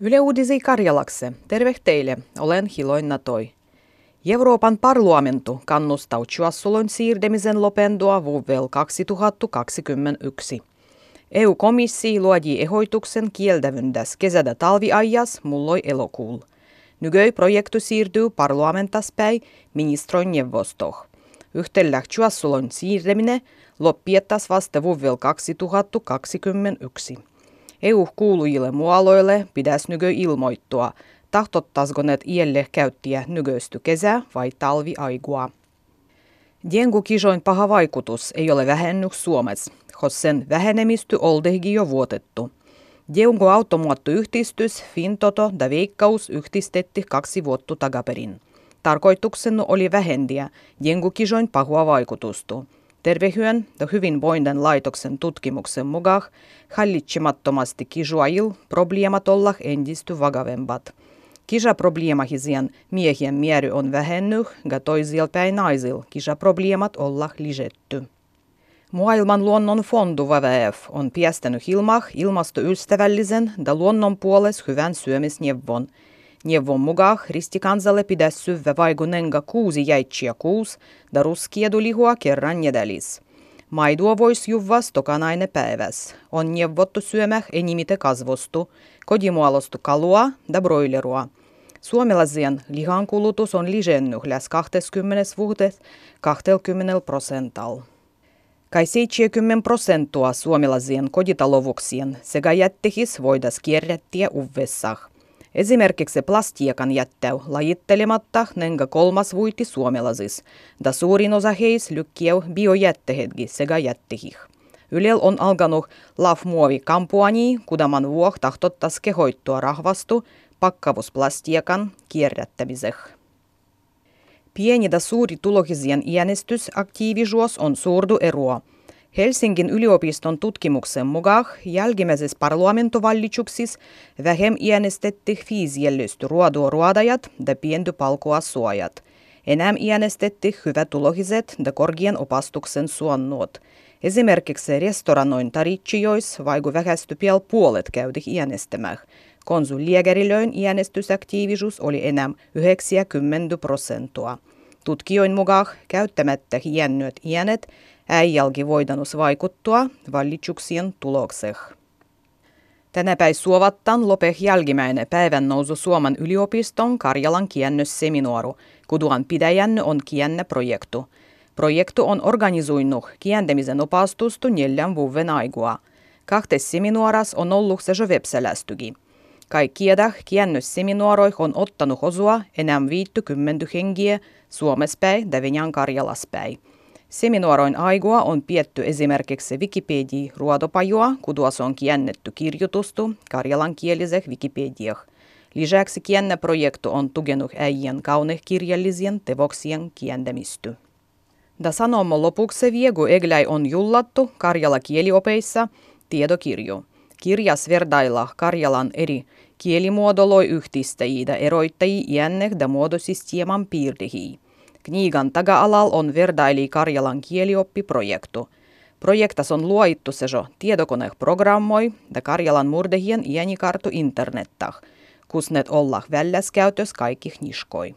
Yle Uudisi Karjalakse. Terve teille. Olen Hiloin Toi. Euroopan parlamentu kannustaa Chuassulon siirtämisen lopendua vuovel 2021. EU-komissio luodi ehoituksen kieltävyndäs kesädä talviajas mulloi elokuul. Nygöi projektu siirtyy parlamentaspäi ministroin neuvostoh. Yhtellä Chuassulon siirtäminen loppiettas vasta vuovel 2021. EU-kuulujille mualoille pitäisi nykö ilmoittua, tahtottaisiko ne ielle käyttiä nykösty kesä vai talviaigua. Dengu-kisoin paha vaikutus ei ole vähennyt Suomessa, koska sen vähenemisty oldehikin jo vuotettu. Dengu automuottuyhdistys, Fintoto ja Veikkaus yhdistetti kaksi vuotta takaperin. Tarkoituksena oli vähendiä dengu-kisoin pahua vaikutusta. Tervehyön ja hyvinvoinnin laitoksen tutkimuksen mukaan hallitsemattomasti kisuajil probleemat olla entistä vakavemmat. Kisaprobleemahisien miehien määrä on vähennyt ja toisilla päin naisilla kisaprobleemat olla lisätty. Maailman luonnon fondu WWF on piästänyt ilmah ilmastoystävällisen ja luonnon puolesta hyvän syömisneuvon – Mukaan ristikansalle pitäisi syvä vaikunenga kuusi jäitsiä kuus ja ruskiedulihua kerran nedelis. Maidua voisi juoda stokanainen päivässä. On neuvottu syömä enimite kasvostu, kodimuolostu kalua ja broilerua. Suomalaisien lihan kulutus on lisennyt lähes 20 vuodet 20 prosentalla. Kai 70 prosenttia suomalaisien kotitalouksien sekä jättehis voidas kierrättiä uvessah. Esimerkiksi plastiekan jättäy lajittelematta nenga kolmas vuiti suomalaisissa, da suurin osa heis lykkieu biojättehedgi sekä jättehih. Ylel on alkanut muovi kampuani, kudaman vuoh tahtottas kehoittua rahvastu pakkavusplastiekan kierrättämiseh. Pieni da suuri tulohisien äänestysaktiivisuus on suurdu eroa – Helsingin yliopiston tutkimuksen mukaan jälkimmäisessä parlamentovallituksissa vähem äänestetty fiisiellysti ruoduoruodajat ja pienty palkoa suojat. Enää äänestetty hyvätulohiset ja korkean opastuksen suonnut. Esimerkiksi restoranoin taritsijois vaiku vähästy piel puolet käyty äänestämään. Konsuliägerilöin äänestysaktiivisuus oli enää 90 prosenttia. Tutkijoin mukaan käyttämättä hiennyt äänet äijälki voidanus vaikuttua vallitsuksien tulokseen. Tänä päivä suovattan lope jälkimmäinen päivän nousu Suomen yliopiston Karjalan kiennösseminuoru, kuduan pidäjänne on kienne-projektu. Projektu on organisoinut kientämisen opastustu neljän vuoden aigua. Kahtes seminuoras on ollut se jo webselästygi. Kaikki kiennösseminuoroih on ottanut osua enää 50 hengiä Suomespäin Venäjän Karjalaspäin. Seminaaroin aigua on pietty esimerkiksi Wikipedia ruodopajua, kuduas on kiennetty kirjoitustu karjalankieliseh Wikipedia. Lisäksi kienne-projektu on tukenut äijien kaunehkirjallisien tevoksien kientämisty. Da sanomo lopuksi viegu egläi on jullattu karjala kieliopeissa tiedokirjo. Kirjas verdailla Karjalan eri kielimuodoloi yhtistäjiä eroittajia iänne da muodosistieman piirtihii. Knigan taga-alal on verdaili Karjalan kielioppiprojektu. Projektas on luoittu se jo tiedokone programmoi ja Karjalan murdehien iänikartu internettah, kus net olla välläs käytös kaikki niskoi.